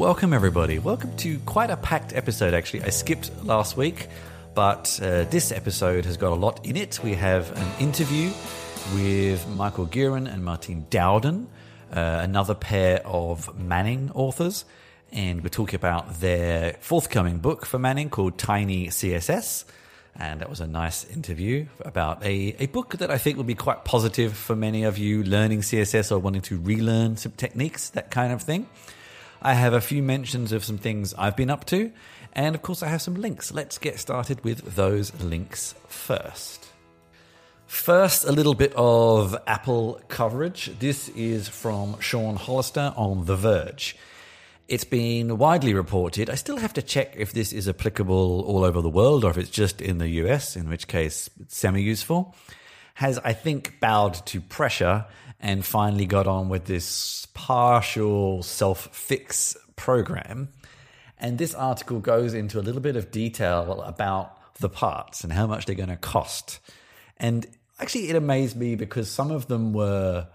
Welcome, everybody. Welcome to quite a packed episode, actually. I skipped last week, but uh, this episode has got a lot in it. We have an interview with Michael Gearon and Martine Dowden, uh, another pair of Manning authors, and we're talking about their forthcoming book for Manning called Tiny CSS. And that was a nice interview about a, a book that I think will be quite positive for many of you learning CSS or wanting to relearn some techniques, that kind of thing. I have a few mentions of some things I've been up to, and of course, I have some links. Let's get started with those links first. First, a little bit of Apple coverage. This is from Sean Hollister on The Verge. It's been widely reported. I still have to check if this is applicable all over the world or if it's just in the US, in which case it's semi useful. Has, I think, bowed to pressure and finally got on with this partial self fix program. And this article goes into a little bit of detail about the parts and how much they're going to cost. And actually, it amazed me because some of them were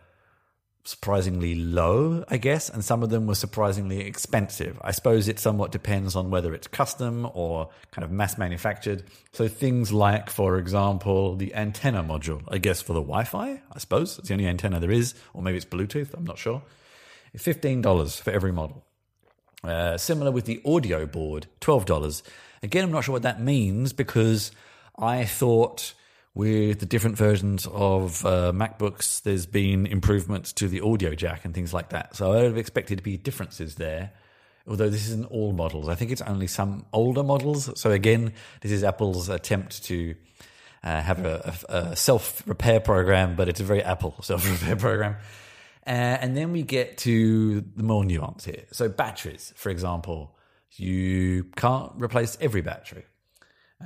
surprisingly low, I guess, and some of them were surprisingly expensive. I suppose it somewhat depends on whether it's custom or kind of mass manufactured. So things like, for example, the antenna module, I guess for the Wi-Fi, I suppose it's the only antenna there is, or maybe it's Bluetooth, I'm not sure. $15 for every model. Uh, similar with the audio board, $12. Again, I'm not sure what that means because I thought with the different versions of uh, MacBooks, there's been improvements to the audio jack and things like that. So I would have expected to be differences there. Although this isn't all models, I think it's only some older models. So again, this is Apple's attempt to uh, have a, a, a self repair program, but it's a very Apple self repair program. Uh, and then we get to the more nuance here. So batteries, for example, you can't replace every battery.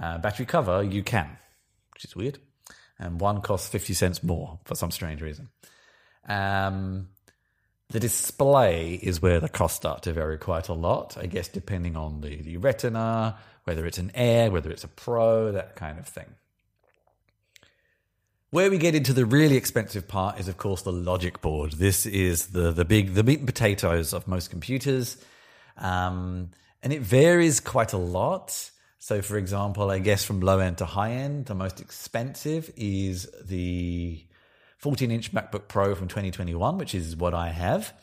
Uh, battery cover, you can which is weird. And one costs 50 cents more for some strange reason. Um, The display is where the costs start to vary quite a lot, I guess, depending on the, the retina, whether it's an Air, whether it's a Pro, that kind of thing. Where we get into the really expensive part is, of course, the logic board. This is the the big the meat and potatoes of most computers, um, and it varies quite a lot. So, for example, I guess from low end to high end, the most expensive is the 14 inch MacBook Pro from 2021, which is what I have,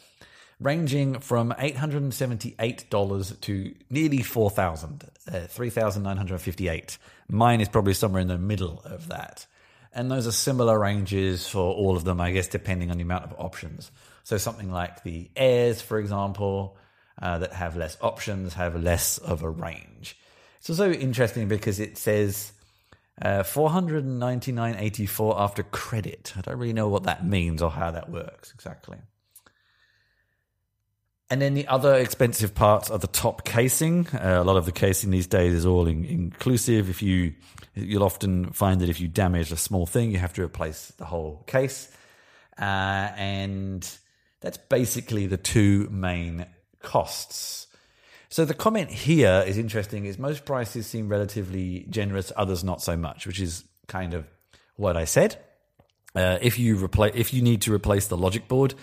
ranging from $878 to nearly 4000 uh, 3958 Mine is probably somewhere in the middle of that. And those are similar ranges for all of them, I guess, depending on the amount of options. So something like the Airs, for example, uh, that have less options, have less of a range. It's also interesting because it says uh, 499.84 after credit. I don't really know what that means or how that works exactly. And then the other expensive parts are the top casing. Uh, a lot of the casing these days is all in, inclusive. If you, you'll often find that if you damage a small thing, you have to replace the whole case. Uh, and that's basically the two main costs. So the comment here is interesting. Is most prices seem relatively generous, others not so much, which is kind of what I said. Uh, if you replace, if you need to replace the logic board,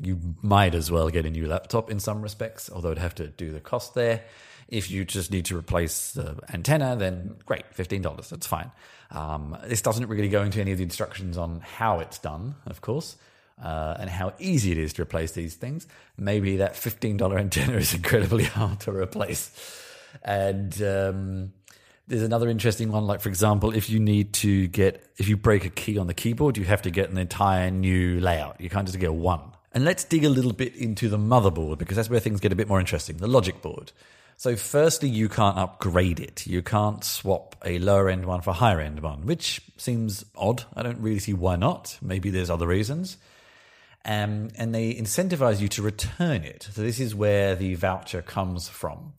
you might as well get a new laptop in some respects, although it'd have to do the cost there. If you just need to replace the antenna, then great, $15, that's fine. Um, this doesn't really go into any of the instructions on how it's done, of course, uh, and how easy it is to replace these things. Maybe that $15 antenna is incredibly hard to replace. And um, there's another interesting one, like, for example, if you need to get, if you break a key on the keyboard, you have to get an entire new layout. You can't just get one. And let's dig a little bit into the motherboard because that's where things get a bit more interesting the logic board. So, firstly, you can't upgrade it. You can't swap a lower end one for a higher end one, which seems odd. I don't really see why not. Maybe there's other reasons. Um, and they incentivize you to return it. So, this is where the voucher comes from.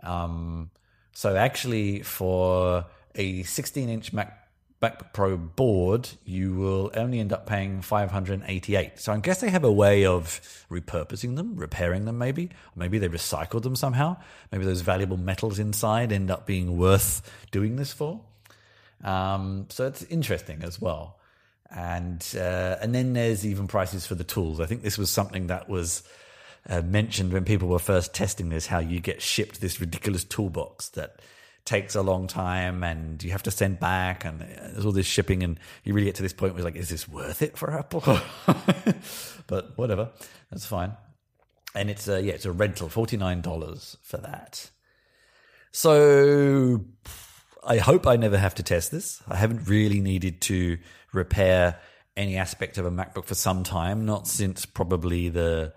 Um, so, actually, for a 16 inch Mac MacBook Pro board, you will only end up paying 588. So I guess they have a way of repurposing them, repairing them maybe. Maybe they recycled them somehow. Maybe those valuable metals inside end up being worth doing this for. Um, so it's interesting as well. And uh, and then there's even prices for the tools. I think this was something that was uh, mentioned when people were first testing this, how you get shipped this ridiculous toolbox that takes a long time and you have to send back and there's all this shipping. And you really get to this point where it's like is this worth it for apple? But whatever that's fine. And it's a yeah it's a rental $49 for that. So i hope i never have to test this. I haven't really needed to repair any aspect of a macbook for some time not since probably the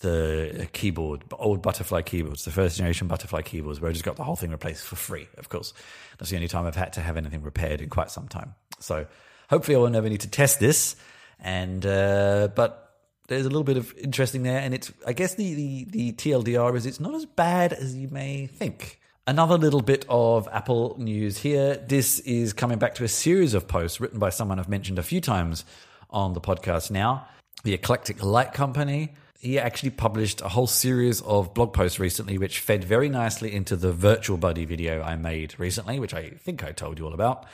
the keyboard, old butterfly keyboards, the first generation butterfly keyboards, where I just got the whole thing replaced for free, of course. That's the only time I've had to have anything repaired in quite some time. So hopefully I will never need to test this. And, uh, but there's a little bit of interesting there. And it's, I guess the, the, the TLDR is it's not as bad as you may think. Another little bit of Apple news here. This is coming back to a series of posts written by someone I've mentioned a few times on the podcast now. The Eclectic Light Company he actually published a whole series of blog posts recently, which fed very nicely into the Virtual Buddy video I made recently, which I think I told you all about,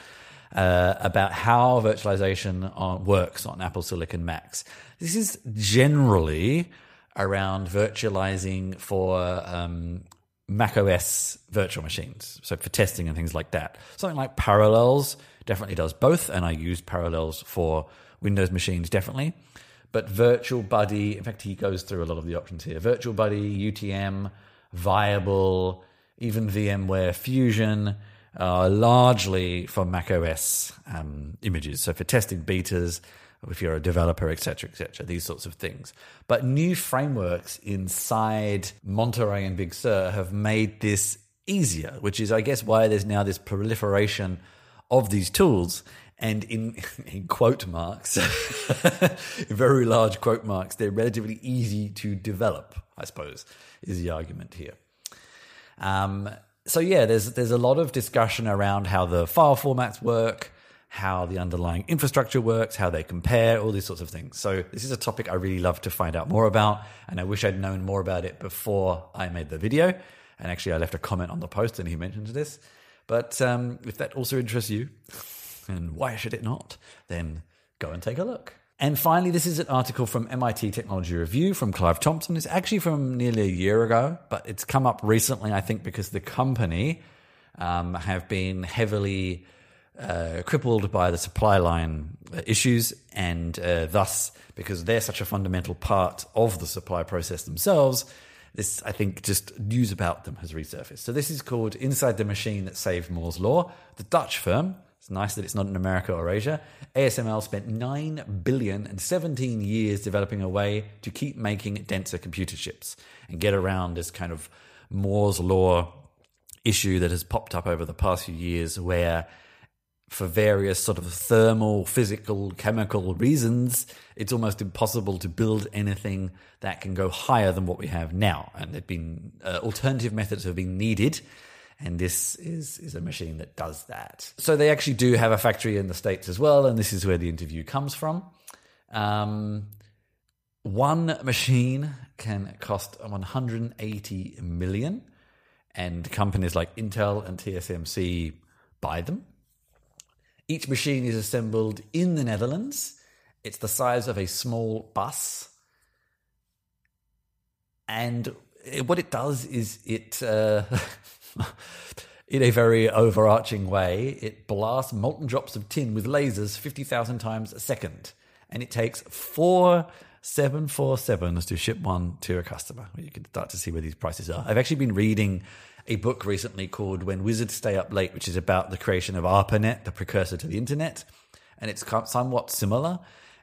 uh, about how virtualization on, works on Apple Silicon Macs. This is generally around virtualizing for um, Mac OS virtual machines, so for testing and things like that. Something like Parallels definitely does both, and I use Parallels for Windows machines definitely. But Virtual Buddy, in fact, he goes through a lot of the options here Virtual Buddy, UTM, Viable, even VMware Fusion, largely for macOS um, images. So for testing betas, if you're a developer, etc., etc., these sorts of things. But new frameworks inside Monterey and Big Sur have made this easier, which is, I guess, why there's now this proliferation of these tools and in in quote marks, very large quote marks, they're relatively easy to develop. I suppose is the argument here. Um, so yeah, there's there's a lot of discussion around how the file formats work, how the underlying infrastructure works, how they compare, all these sorts of things. So this is a topic I really love to find out more about, and I wish I'd known more about it before I made the video. And actually, I left a comment on the post, and he mentioned this. But um, if that also interests you, and why should it not? Then go and take a look. And finally, this is an article from MIT Technology Review from Clive Thompson. It's actually from nearly a year ago, but it's come up recently, I think, because the company um, have been heavily uh, crippled by the supply line issues, and uh, thus, because they're such a fundamental part of the supply process themselves, this, I think, just news about them has resurfaced. So, this is called Inside the Machine That Saved Moore's Law. The Dutch firm, it's nice that it's not in America or Asia, ASML spent 9 billion and 17 years developing a way to keep making denser computer chips and get around this kind of Moore's Law issue that has popped up over the past few years where for various sort of thermal, physical, chemical reasons, it's almost impossible to build anything that can go higher than what we have now. And there've been uh, alternative methods have been needed, and this is is a machine that does that. So they actually do have a factory in the states as well, and this is where the interview comes from. Um, one machine can cost 180 million, and companies like Intel and TSMC buy them. Each machine is assembled in the Netherlands. It's the size of a small bus. And what it does is it, uh, in a very overarching way, it blasts molten drops of tin with lasers 50,000 times a second. And it takes four 747s to ship one to a customer. You can start to see where these prices are. I've actually been reading a book recently called When Wizards Stay Up Late, which is about the creation of ARPANET, the precursor to the internet. And it's somewhat similar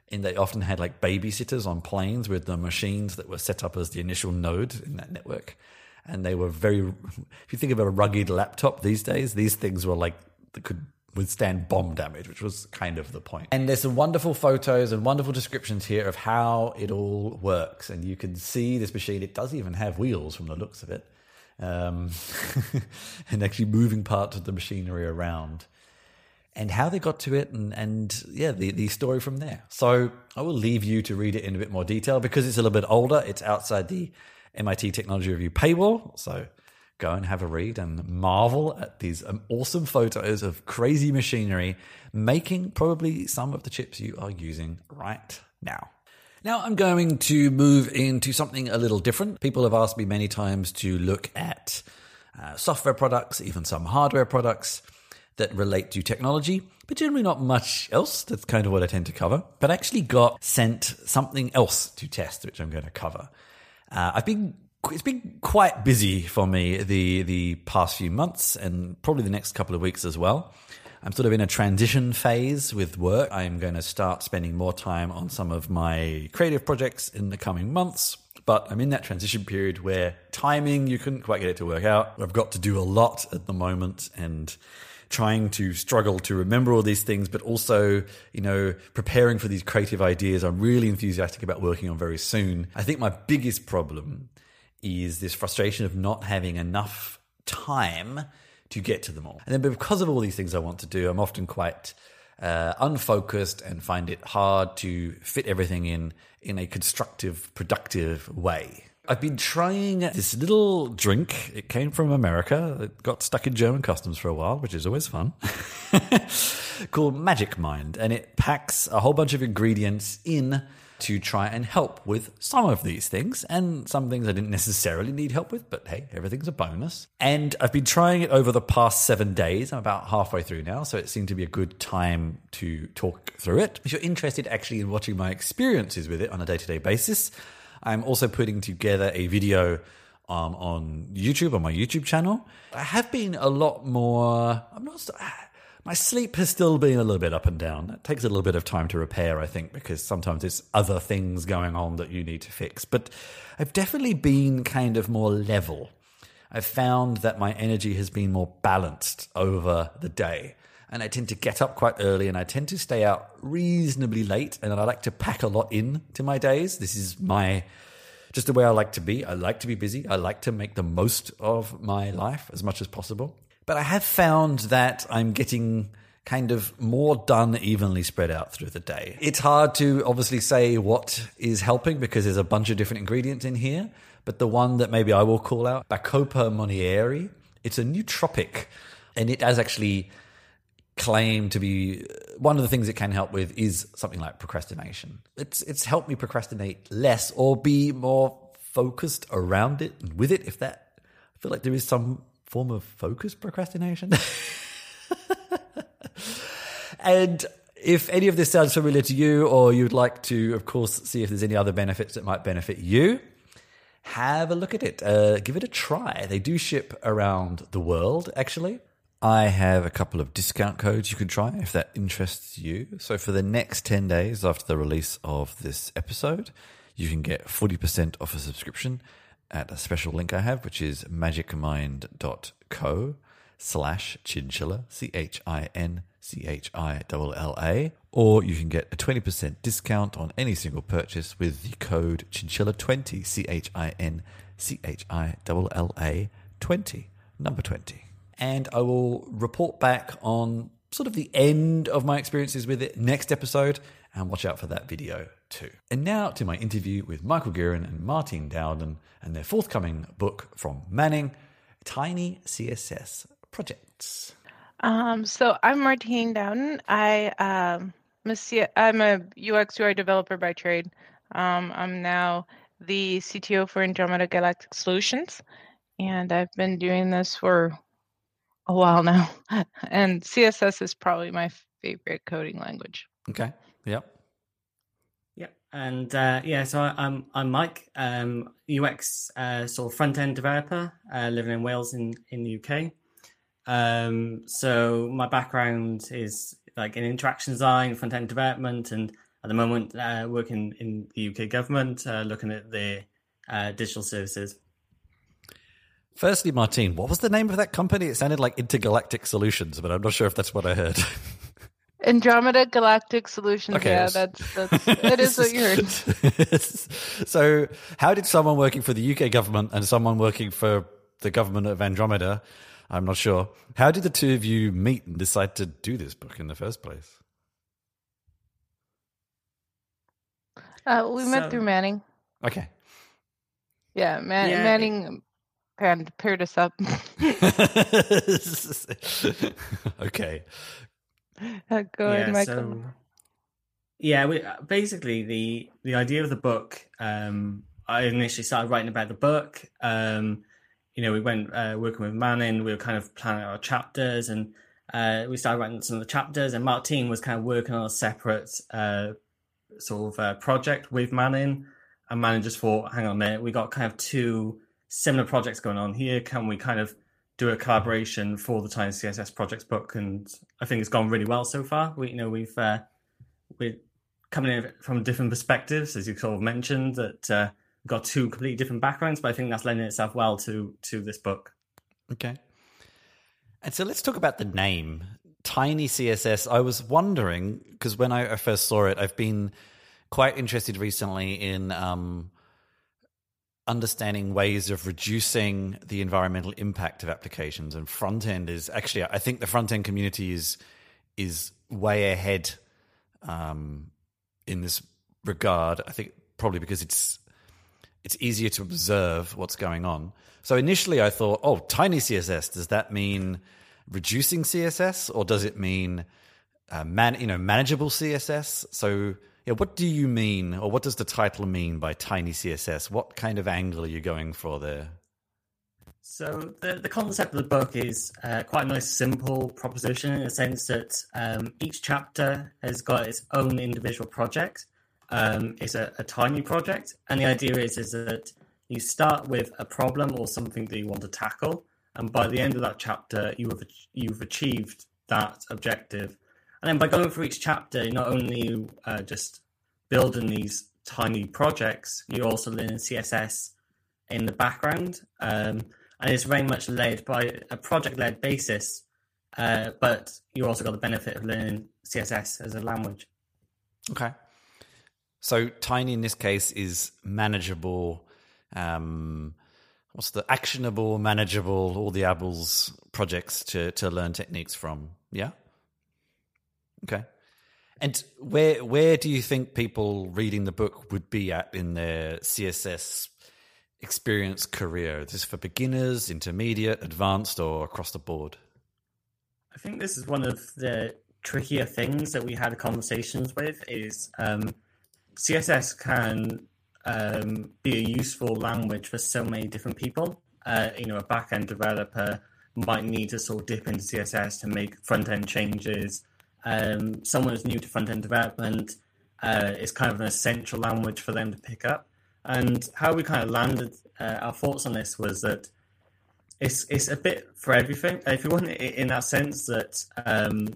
in they often had like babysitters on planes with the machines that were set up as the initial node in that network. And they were very, if you think of a rugged laptop these days, these things were like, that could withstand bomb damage, which was kind of the point. And there's some wonderful photos and wonderful descriptions here of how it all works. And you can see this machine, it does even have wheels from the looks of it um, and actually moving parts of the machinery around and how they got to it and, and yeah the, the story from there. So i will leave you to read it in a bit more detail because it's a little bit older. It's outside the mit technology review paywall. So go and have a read and marvel at these um, awesome photos of crazy machinery making probably some of the chips you are using right now now I'm going to move into something a little different. People have asked me many times to look at uh, software products, even some hardware products that relate to technology, but generally not much else. That's kind of what I tend to cover. But I actually got sent something else to test, which I'm going to cover. Uh, I've been it's been quite busy for me the the past few months and probably the next couple of weeks as well. I'm sort of in a transition phase with work. I'm going to start spending more time on some of my creative projects in the coming months. But I'm in that transition period where timing, you couldn't quite get it to work out. I've got to do a lot at the moment and trying to struggle to remember all these things, but also, you know, preparing for these creative ideas I'm really enthusiastic about working on very soon. I think my biggest problem is this frustration of not having enough time to get to them all. And then because of all these things I want to do, I'm often quite uh, unfocused and find it hard to fit everything in in a constructive, productive way. I've been trying this little drink. It came from America. It got stuck in German customs for a while, which is always fun. called Magic Mind, and it packs a whole bunch of ingredients in to try and help with some of these things and some things I didn't necessarily need help with, but hey, everything's a bonus. And I've been trying it over the past seven days. I'm about halfway through now, so it seemed to be a good time to talk through it. If you're interested actually in watching my experiences with it on a day to day basis, I'm also putting together a video um, on YouTube, on my YouTube channel. I have been a lot more, I'm not. My sleep has still been a little bit up and down. It takes a little bit of time to repair, I think, because sometimes there's other things going on that you need to fix. But I've definitely been kind of more level. I've found that my energy has been more balanced over the day. And I tend to get up quite early and I tend to stay out reasonably late. And I like to pack a lot in to my days. This is my just the way I like to be. I like to be busy. I like to make the most of my life as much as possible. But I have found that I'm getting kind of more done evenly spread out through the day. It's hard to obviously say what is helping because there's a bunch of different ingredients in here, but the one that maybe I will call out, Bacopa monnieri, it's a nootropic and it has actually claimed to be uh, one of the things it can help with is something like procrastination. It's it's helped me procrastinate less or be more focused around it and with it if that I feel like there is some form of focused procrastination. and if any of this sounds familiar to you, or you'd like to, of course, see if there's any other benefits that might benefit you, have a look at it. Uh, give it a try. They do ship around the world, actually. I have a couple of discount codes you can try if that interests you. So, for the next 10 days after the release of this episode, you can get 40% off a subscription at a special link I have, which is magicmind.co slash chinchilla, C H I N C H I L L A. Or you can get a 20% discount on any single purchase with the code chinchilla20, C H I N C H I L L A 20, number 20. And I will report back on sort of the end of my experiences with it next episode and watch out for that video too. And now to my interview with Michael Gearon and Martine Dowden and their forthcoming book from Manning, Tiny CSS Projects. Um, so I'm Martine Dowden. I um, I'm a UX UI developer by trade. Um, I'm now the CTO for Andromeda Galactic Solutions, and I've been doing this for a while now. and CSS is probably my favorite coding language. Okay. Yep. Yep. And uh, yeah, so I, am I'm Mike, um, UX uh, sort of front end developer, uh, living in Wales in in the UK. Um, so my background is like in interaction design, front end development, and at the moment uh, working in the UK government, uh, looking at the uh, digital services. Firstly, Martine, what was the name of that company? It sounded like Intergalactic Solutions, but I'm not sure if that's what I heard. Andromeda Galactic Solutions. Okay, yeah, that's, that's it is what you heard. so, how did someone working for the UK government and someone working for the government of Andromeda, I'm not sure, how did the two of you meet and decide to do this book in the first place? Uh, we so, met through Manning. Okay. Yeah, Man- yeah, Manning and paired us up. okay. Uh, go ahead, Michael. So, yeah, we, uh, basically the the idea of the book. Um, I initially started writing about the book. Um, you know, we went uh, working with Manning. We were kind of planning our chapters, and uh, we started writing some of the chapters. And Martine was kind of working on a separate uh, sort of uh, project with Manning. And Manning just thought, "Hang on a minute, we got kind of two similar projects going on here. Can we kind of do a collaboration for the Tiny CSS projects book? And I think it's gone really well so far. We, you know, we've uh, we're coming in from different perspectives, as you sort of mentioned, that uh, we've got two completely different backgrounds, but I think that's lending itself well to to this book. Okay. And so let's talk about the name Tiny CSS. I was wondering because when I first saw it, I've been quite interested recently in um, understanding ways of reducing the environmental impact of applications and front end is actually I think the front end community is is way ahead um, in this regard. I think probably because it's it's easier to observe what's going on. So initially I thought, oh, tiny CSS does that mean reducing CSS or does it mean uh, man you know manageable CSS? So yeah, what do you mean, or what does the title mean by tiny CSS? What kind of angle are you going for there? So the, the concept of the book is uh, quite a nice, simple proposition in the sense that um, each chapter has got its own individual project. Um, it's a, a, tiny project, and the idea is is that you start with a problem or something that you want to tackle, and by the end of that chapter, you have you've achieved that objective and then by going through each chapter, not only uh, just building these tiny projects, you're also learning CSS in the background. Um, and it's very much led by a project led basis, uh, but you also got the benefit of learning CSS as a language. Okay. So tiny in this case is manageable. Um, what's the actionable, manageable, all the apples projects to, to learn techniques from? Yeah. And where where do you think people reading the book would be at in their CSS experience career? Is this for beginners, intermediate, advanced, or across the board? I think this is one of the trickier things that we had conversations with is um, CSS can um, be a useful language for so many different people. Uh, you know, a back-end developer might need to sort of dip into CSS to make front-end changes. Um, someone who's new to front-end development uh, is kind of an essential language for them to pick up. And how we kind of landed uh, our thoughts on this was that it's it's a bit for everything. If you want, in that sense that um,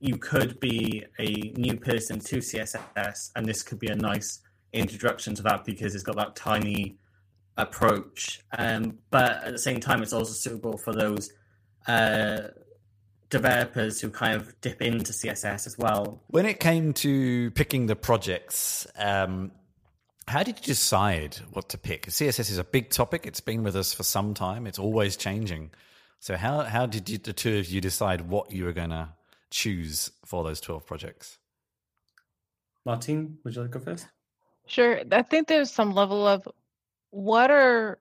you could be a new person to CSS, and this could be a nice introduction to that because it's got that tiny approach. Um, but at the same time, it's also suitable for those uh, developers who kind of dip into CSS as well. When it came to picking the projects, um, how did you decide what to pick? CSS is a big topic. It's been with us for some time. It's always changing. So how how did you, the two of you decide what you were going to choose for those 12 projects? Martin, would you like to go first? Sure. I think there's some level of what are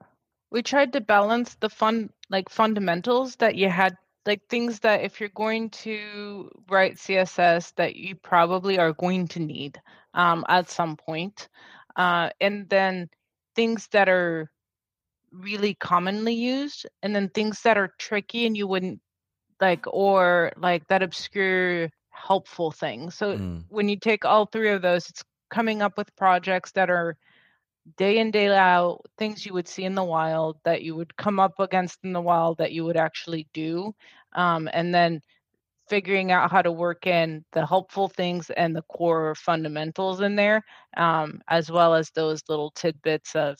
we tried to balance the fun like fundamentals that you had like things that if you're going to write css that you probably are going to need um, at some point uh, and then things that are really commonly used and then things that are tricky and you wouldn't like or like that obscure helpful thing so mm. when you take all three of those it's coming up with projects that are day in day out things you would see in the wild that you would come up against in the wild that you would actually do um, and then figuring out how to work in the helpful things and the core fundamentals in there um, as well as those little tidbits of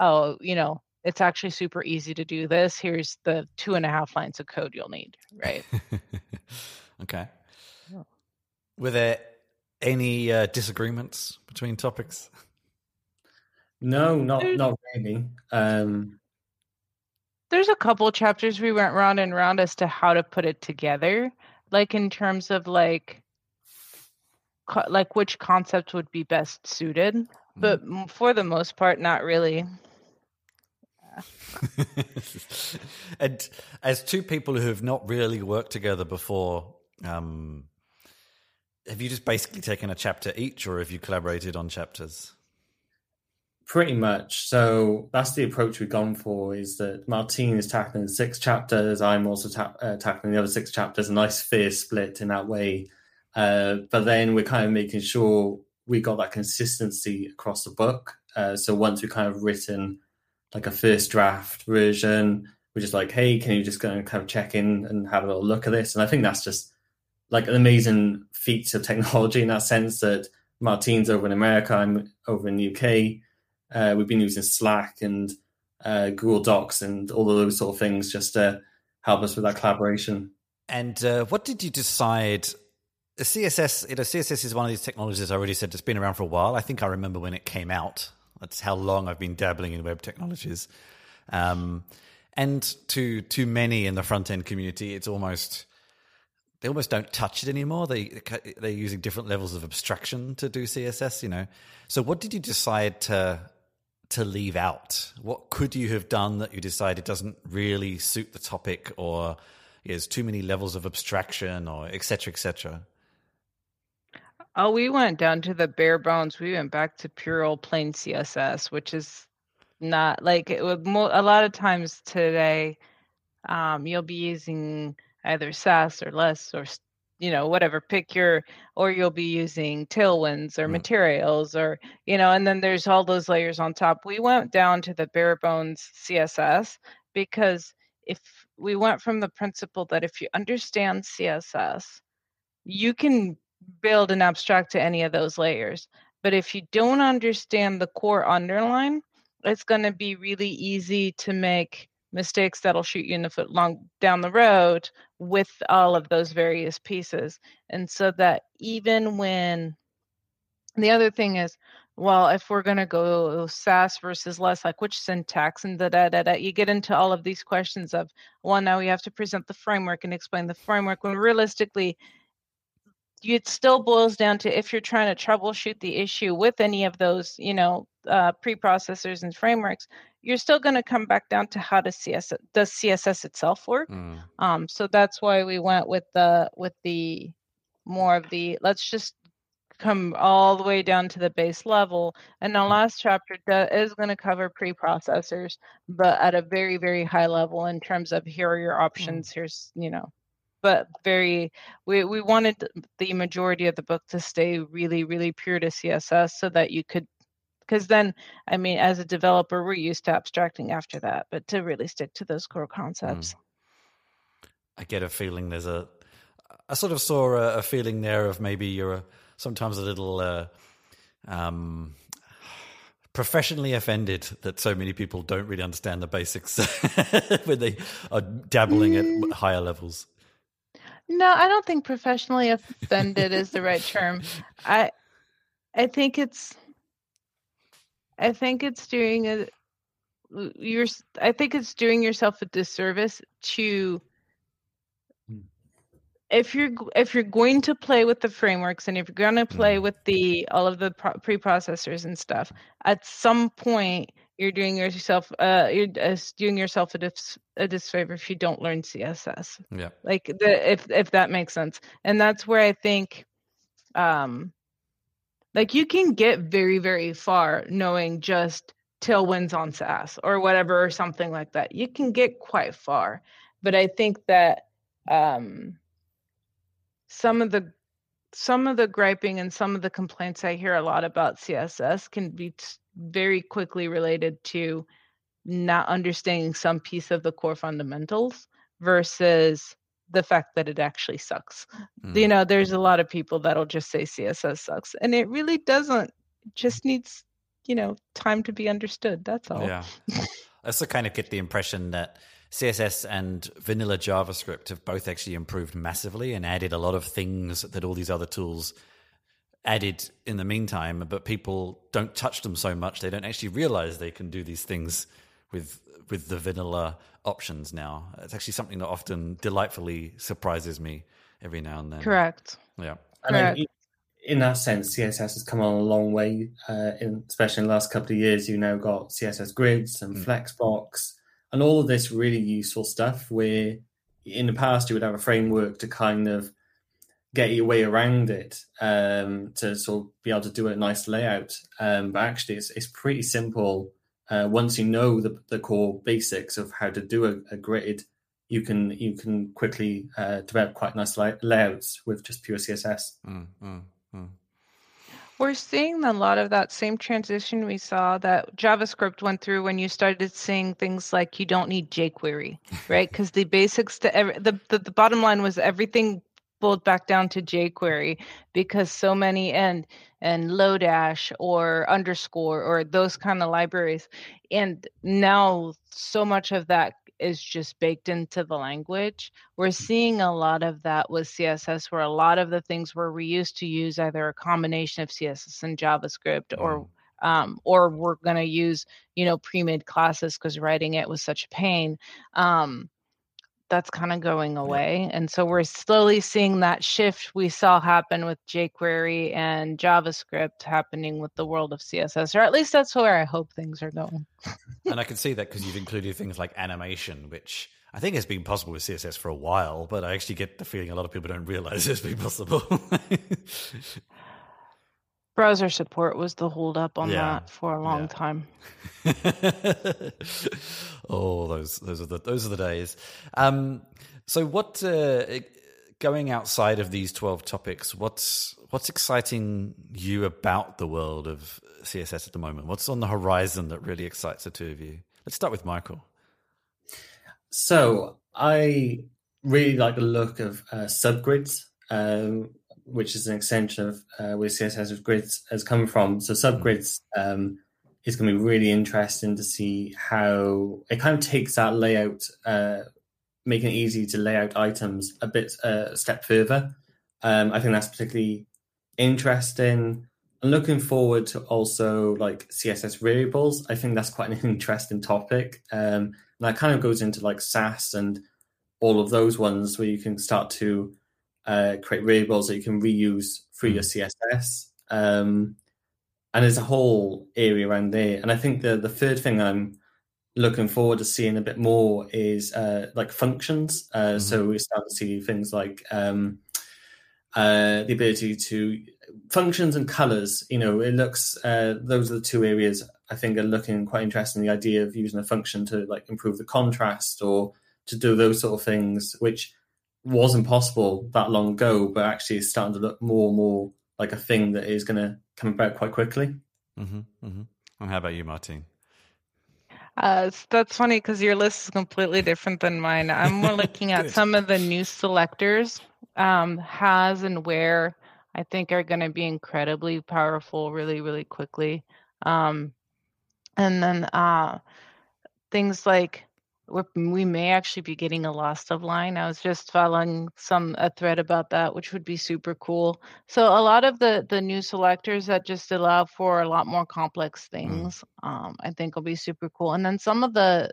oh you know it's actually super easy to do this. Here's the two and a half lines of code you'll need, right? okay. Yeah. Were there any uh, disagreements between topics? No, not there's, not really. Um, there's a couple chapters we went round and round as to how to put it together, like in terms of like co- like which concept would be best suited. Mm. But for the most part, not really. and as two people who have not really worked together before, um, have you just basically taken a chapter each, or have you collaborated on chapters? Pretty much. So that's the approach we've gone for. Is that Martine is tackling six chapters. I'm also ta- uh, tackling the other six chapters. A nice fair split in that way. Uh, but then we're kind of making sure we got that consistency across the book. Uh, so once we've kind of written like a first draft version. We're just like, hey, can you just go and kind of check in and have a little look at this? And I think that's just like an amazing feat of technology in that sense that Martine's over in America, I'm over in the UK. Uh, we've been using Slack and uh, Google Docs and all of those sort of things just to help us with that collaboration. And uh, what did you decide? The CSS, you know, CSS is one of these technologies I already said it's been around for a while. I think I remember when it came out. That's how long I've been dabbling in web technologies. Um, and to to many in the front end community, it's almost they almost don't touch it anymore. They they're using different levels of abstraction to do CSS. You know, so what did you decide to to leave out? What could you have done that you decided doesn't really suit the topic, or there's too many levels of abstraction, or etc. etc. Oh, we went down to the bare bones. We went back to pure old plain CSS, which is not like it would a lot of times today. Um, you'll be using either Sass or less or you know whatever pick your or you'll be using tailwinds or mm. materials or you know and then there's all those layers on top we went down to the bare bones css because if we went from the principle that if you understand css you can build and abstract to any of those layers. But if you don't understand the core underline, it's going to be really easy to make mistakes that'll shoot you in the foot long down the road with all of those various pieces. And so that even when the other thing is, well, if we're going to go Sass versus less, like which syntax and da da da da, you get into all of these questions of, well, now we have to present the framework and explain the framework when realistically, it still boils down to if you're trying to troubleshoot the issue with any of those, you know, uh, preprocessors and frameworks, you're still going to come back down to how does CSS does CSS itself work. Mm. Um, so that's why we went with the with the more of the let's just come all the way down to the base level. And the mm. last chapter is going to cover preprocessors, but at a very very high level in terms of here are your mm. options. Mm. Here's you know but very we, we wanted the majority of the book to stay really really pure to css so that you could because then i mean as a developer we're used to abstracting after that but to really stick to those core concepts mm. i get a feeling there's a i sort of saw a, a feeling there of maybe you're a, sometimes a little uh, um, professionally offended that so many people don't really understand the basics when they are dabbling mm. at higher levels no, I don't think professionally offended is the right term. I I think it's I think it's doing a you're I think it's doing yourself a disservice to hmm. if you're if you're going to play with the frameworks and if you're going to play mm-hmm. with the all of the pro- preprocessors and stuff at some point you're doing yourself uh you're uh, doing yourself a, dis- a disfavor if you don't learn css yeah like the if if that makes sense and that's where i think um like you can get very very far knowing just tailwinds on sass or whatever or something like that. You can get quite far but i think that um some of the some of the griping and some of the complaints i hear a lot about css can be t- very quickly related to not understanding some piece of the core fundamentals versus the fact that it actually sucks. Mm. You know, there's a lot of people that'll just say CSS sucks, and it really doesn't. It just needs, you know, time to be understood. That's all. Yeah. I also kind of get the impression that CSS and vanilla JavaScript have both actually improved massively and added a lot of things that all these other tools added in the meantime, but people don't touch them so much they don't actually realize they can do these things with with the vanilla options now. It's actually something that often delightfully surprises me every now and then. Correct. Yeah. I mean, in that sense, CSS has come on a long way. Uh, in, especially in the last couple of years, you've now got CSS grids and mm. Flexbox, and all of this really useful stuff. Where in the past you would have a framework to kind of get your way around it um, to sort of be able to do a nice layout. Um, but actually, it's it's pretty simple. Uh, once you know the, the core basics of how to do a, a grid, you can you can quickly uh, develop quite nice lay- layouts with just pure CSS. Mm, mm, mm. We're seeing a lot of that same transition we saw that JavaScript went through when you started seeing things like you don't need jQuery, right? Because the basics to every, the, the the bottom line was everything boiled back down to jQuery because so many and and Lodash or underscore or those kind of libraries, and now so much of that is just baked into the language. We're seeing a lot of that with CSS, where a lot of the things where we used to use either a combination of CSS and JavaScript or mm. um, or we're going to use you know pre-made classes because writing it was such a pain. Um, that's kind of going away. And so we're slowly seeing that shift we saw happen with jQuery and JavaScript happening with the world of CSS, or at least that's where I hope things are going. and I can see that because you've included things like animation, which I think has been possible with CSS for a while, but I actually get the feeling a lot of people don't realize it's been possible. browser support was the holdup on yeah. that for a long yeah. time. oh, those those are the those are the days. Um, so, what uh, going outside of these twelve topics? What's what's exciting you about the world of CSS at the moment? What's on the horizon that really excites the two of you? Let's start with Michael. So, I really like the look of uh, subgrids. Um, which is an extension of uh, where CSS of grids has come from. So subgrids um, is going to be really interesting to see how it kind of takes that layout, uh, making it easy to lay out items a bit uh, a step further. Um, I think that's particularly interesting. I'm looking forward to also like CSS variables. I think that's quite an interesting topic. Um, and that kind of goes into like Sass and all of those ones where you can start to uh, create variables that you can reuse through your CSS. Um, and there's a whole area around there. And I think the the third thing I'm looking forward to seeing a bit more is uh, like functions. Uh, mm-hmm. So we start to see things like um, uh, the ability to functions and colors. You know, it looks uh, those are the two areas I think are looking quite interesting. The idea of using a function to like improve the contrast or to do those sort of things, which wasn't possible that long ago, but actually is starting to look more and more like a thing that is going to come about quite quickly. Mm-hmm, mm-hmm. And how about you, Martine? Uh, that's funny because your list is completely different than mine. I'm more looking at some of the new selectors, um, has and where I think are going to be incredibly powerful really, really quickly. Um, and then uh, things like we're, we may actually be getting a lost of line. I was just following some a thread about that, which would be super cool. So a lot of the the new selectors that just allow for a lot more complex mm. things, mm. um, I think will be super cool. And then some of the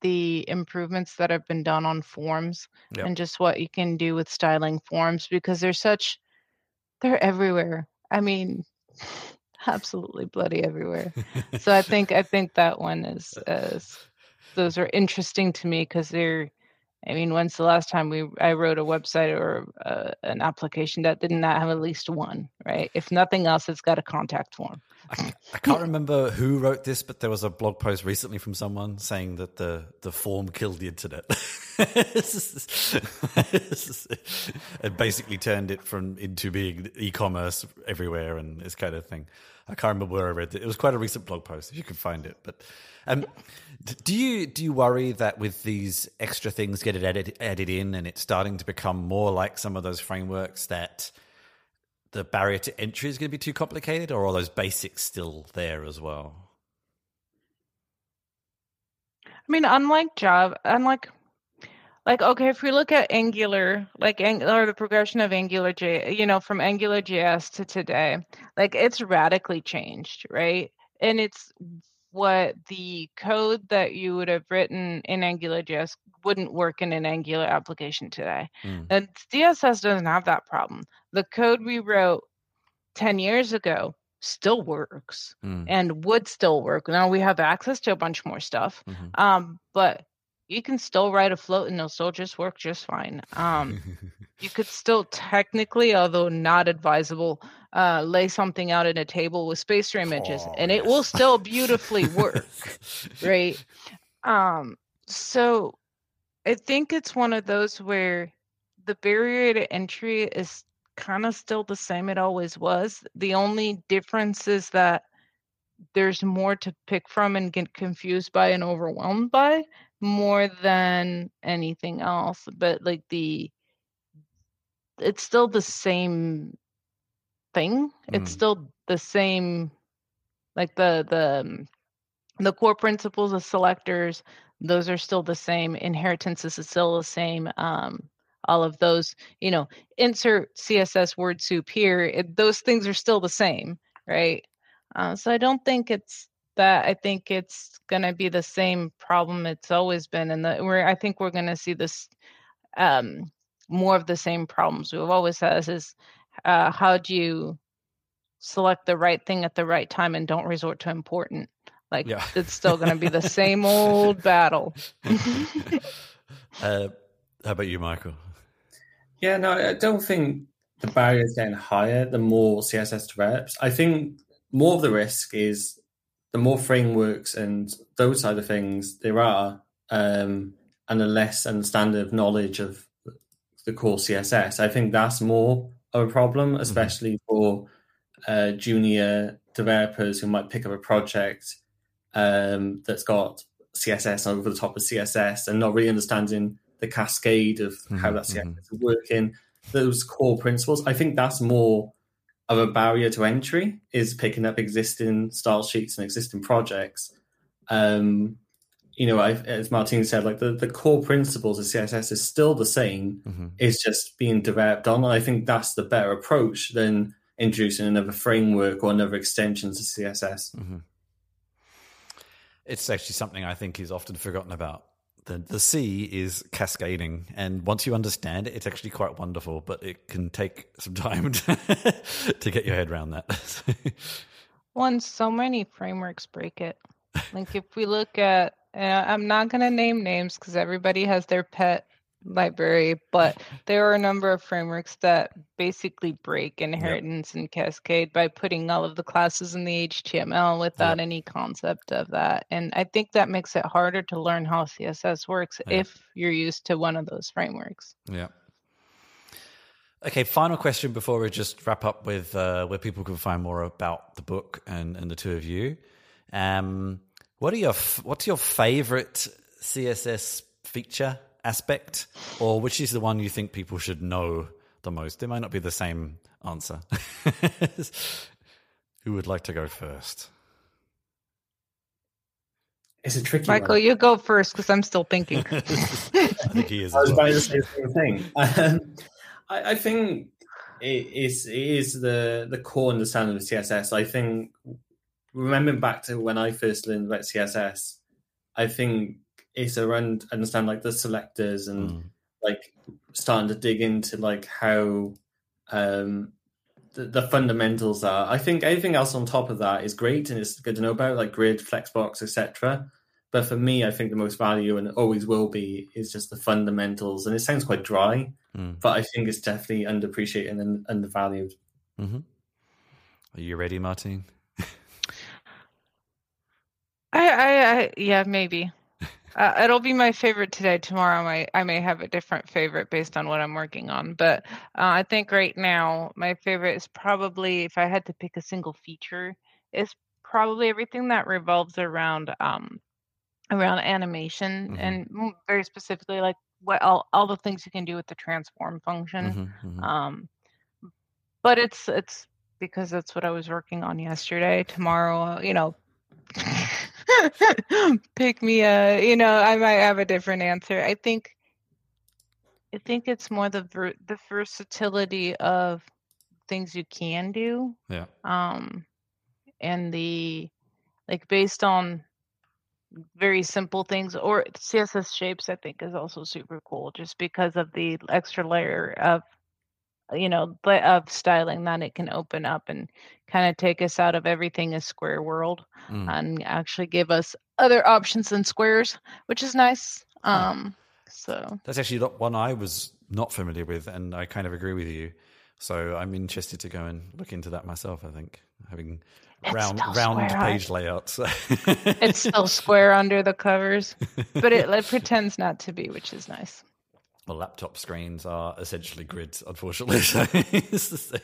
the improvements that have been done on forms yep. and just what you can do with styling forms because they're such they're everywhere. I mean, absolutely bloody everywhere. so I think I think that one is is those are interesting to me because they're I mean, when's the last time we I wrote a website or uh, an application that did not have at least one, right? If nothing else, it's got a contact form. I, I, can't remember who wrote this, but there was a blog post recently from someone saying that the the form killed the internet. it basically turned it from into being e-commerce everywhere and this kind of thing. I can't remember where I read it. It was quite a recent blog post. If you can find it, but um, do you do you worry that with these extra things get it added added in, and it's starting to become more like some of those frameworks that the barrier to entry is going to be too complicated, or are those basics still there as well? I mean, unlike Java, unlike like okay, if we look at Angular, like or the progression of Angular J, you know, from Angular JS to today, like it's radically changed, right? And it's what the code that you would have written in AngularJS wouldn't work in an Angular application today. Mm. And CSS doesn't have that problem. The code we wrote 10 years ago still works mm. and would still work. Now we have access to a bunch more stuff. Mm-hmm. Um, but you can still write a float and it'll still just work just fine. Um, you could still technically, although not advisable, uh, lay something out in a table with spacer images, oh, and yes. it will still beautifully work, right? Um, so I think it's one of those where the barrier to entry is kind of still the same it always was. The only difference is that there's more to pick from and get confused by and overwhelmed by more than anything else but like the it's still the same thing mm. it's still the same like the the um, the core principles of selectors those are still the same inheritance is still the same um all of those you know insert css word soup here it, those things are still the same right uh, so i don't think it's that I think it's going to be the same problem it's always been, and that we're I think we're going to see this um, more of the same problems we've always had is uh, how do you select the right thing at the right time and don't resort to important? Like yeah. it's still going to be the same old battle. Uh, how about you michael? Yeah no i don't think the barrier is getting higher the more css develops. I think more of the risk is the more frameworks and those side of things there are, um, and the less understanding of knowledge of the core CSS, I think that's more of a problem, mm-hmm. especially mm-hmm. for uh, junior developers who might pick up a project um, that's got CSS over the top of CSS and not really understanding the cascade of mm-hmm. how that CSS mm-hmm. is working. Those core principles, I think that's more of a barrier to entry is picking up existing style sheets and existing projects. Um, you know, I, as Martine said, like the, the core principles of CSS is still the same. Mm-hmm. It's just being developed on. I think that's the better approach than introducing another framework or another extension to CSS. Mm-hmm. It's actually something I think is often forgotten about the the C is cascading, and once you understand it, it's actually quite wonderful. But it can take some time to, to get your head around that. Once so many frameworks break it. Like if we look at, I'm not going to name names because everybody has their pet library, but there are a number of frameworks that basically break inheritance yep. and cascade by putting all of the classes in the HTML without yep. any concept of that. And I think that makes it harder to learn how CSS works yep. if you're used to one of those frameworks. Yeah. Okay, final question before we just wrap up with uh, where people can find more about the book and, and the two of you. Um, what are your what's your favorite CSS feature aspect, or which is the one you think people should know the most? There might not be the same answer. Who would like to go first? It's a tricky Michael, one. you go first because I'm still thinking. I think he is. I was about to say the same thing. Um, I, I, think it is, it is the, the core understanding of CSS. I think, remembering back to when I first learned about CSS, I think it's around understand like the selectors and mm. like starting to dig into like how um the, the, fundamentals are. I think anything else on top of that is great and it's good to know about, like grid, flexbox, etc. But for me, I think the most value and always will be is just the fundamentals. And it sounds quite dry, mm. but I think it's definitely underappreciated and undervalued. Mm-hmm. Are you ready, Martine? I, I, I, yeah, maybe. Uh, it'll be my favorite today. Tomorrow, I may, I may have a different favorite based on what I'm working on. But uh, I think right now, my favorite is probably, if I had to pick a single feature, is probably everything that revolves around um, around animation mm-hmm. and very specifically like what all, all the things you can do with the transform function. Mm-hmm, mm-hmm. Um, but it's it's because that's what I was working on yesterday. Tomorrow, you know. pick me a you know i might have a different answer. I think i think it's more the ver- the versatility of things you can do yeah. um and the like based on very simple things or css shapes i think is also super cool just because of the extra layer of you know, of styling that it can open up and kind of take us out of everything a square world mm. and actually give us other options than squares, which is nice. Um, so that's actually one I was not familiar with, and I kind of agree with you. So I'm interested to go and look into that myself. I think having it's round round page layouts. it's still square under the covers, but it, it pretends not to be, which is nice well, laptop screens are essentially grids, unfortunately. So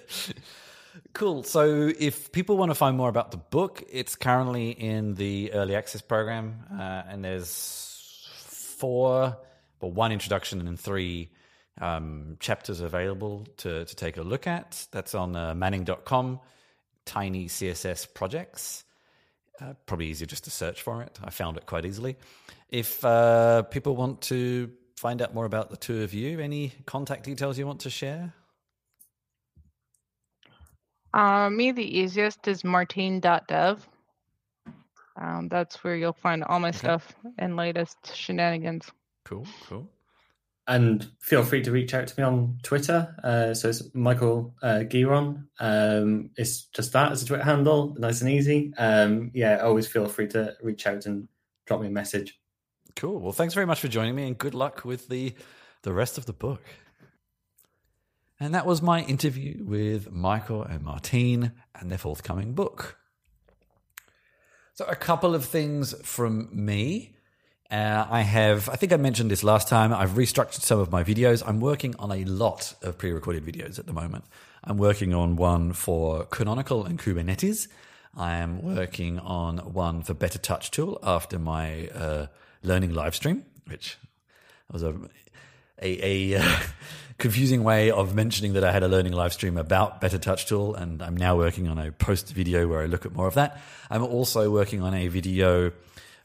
cool. So, if people want to find more about the book, it's currently in the early access program, uh, and there's four, well, one introduction and three um, chapters available to, to take a look at. That's on uh, manning.com, tiny CSS projects. Uh, probably easier just to search for it. I found it quite easily. If uh, people want to find out more about the two of you, any contact details you want to share? Uh, me, the easiest is martine.dev. Um, that's where you'll find all my okay. stuff and latest shenanigans. Cool, cool. And feel free to reach out to me on Twitter. Uh, so it's Michael uh, Gearon. Um, it's just that as a Twitter handle, nice and easy. Um, yeah, always feel free to reach out and drop me a message. Cool. Well, thanks very much for joining me, and good luck with the the rest of the book. And that was my interview with Michael and Martine and their forthcoming book. So, a couple of things from me. Uh, I have, I think I mentioned this last time, I've restructured some of my videos. I'm working on a lot of pre recorded videos at the moment. I'm working on one for Canonical and Kubernetes. I am working on one for Better Touch Tool after my uh, learning live stream, which was a a, a confusing way of mentioning that I had a learning live stream about Better Touch Tool, and I'm now working on a post video where I look at more of that. I'm also working on a video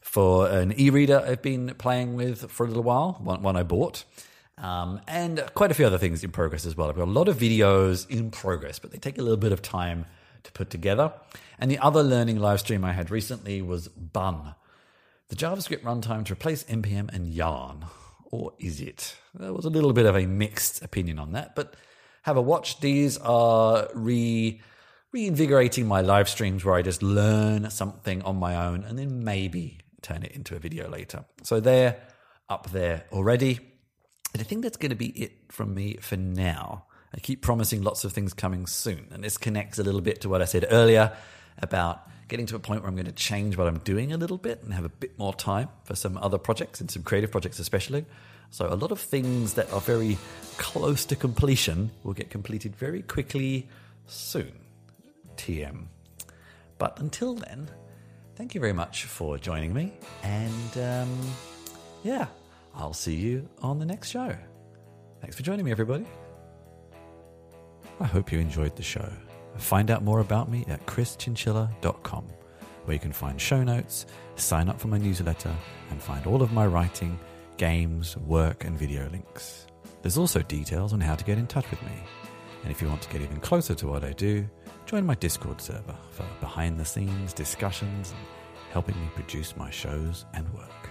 for an e-reader I've been playing with for a little while, one, one I bought. Um, and quite a few other things in progress as well. I've got a lot of videos in progress, but they take a little bit of time to put together. And the other learning live stream I had recently was Bun, the JavaScript runtime to replace NPM and Yarn. Or is it? There was a little bit of a mixed opinion on that, but have a watch. These are re reinvigorating my live streams where I just learn something on my own and then maybe turn it into a video later. So they're up there already. And I think that's going to be it from me for now. I keep promising lots of things coming soon. And this connects a little bit to what I said earlier about getting to a point where I'm going to change what I'm doing a little bit and have a bit more time for some other projects and some creative projects, especially. So, a lot of things that are very close to completion will get completed very quickly soon. TM. But until then, thank you very much for joining me. And um, yeah, I'll see you on the next show. Thanks for joining me, everybody. I hope you enjoyed the show. Find out more about me at chrischinchilla.com, where you can find show notes, sign up for my newsletter, and find all of my writing, games, work, and video links. There's also details on how to get in touch with me. And if you want to get even closer to what I do, join my Discord server for behind the scenes discussions and helping me produce my shows and work.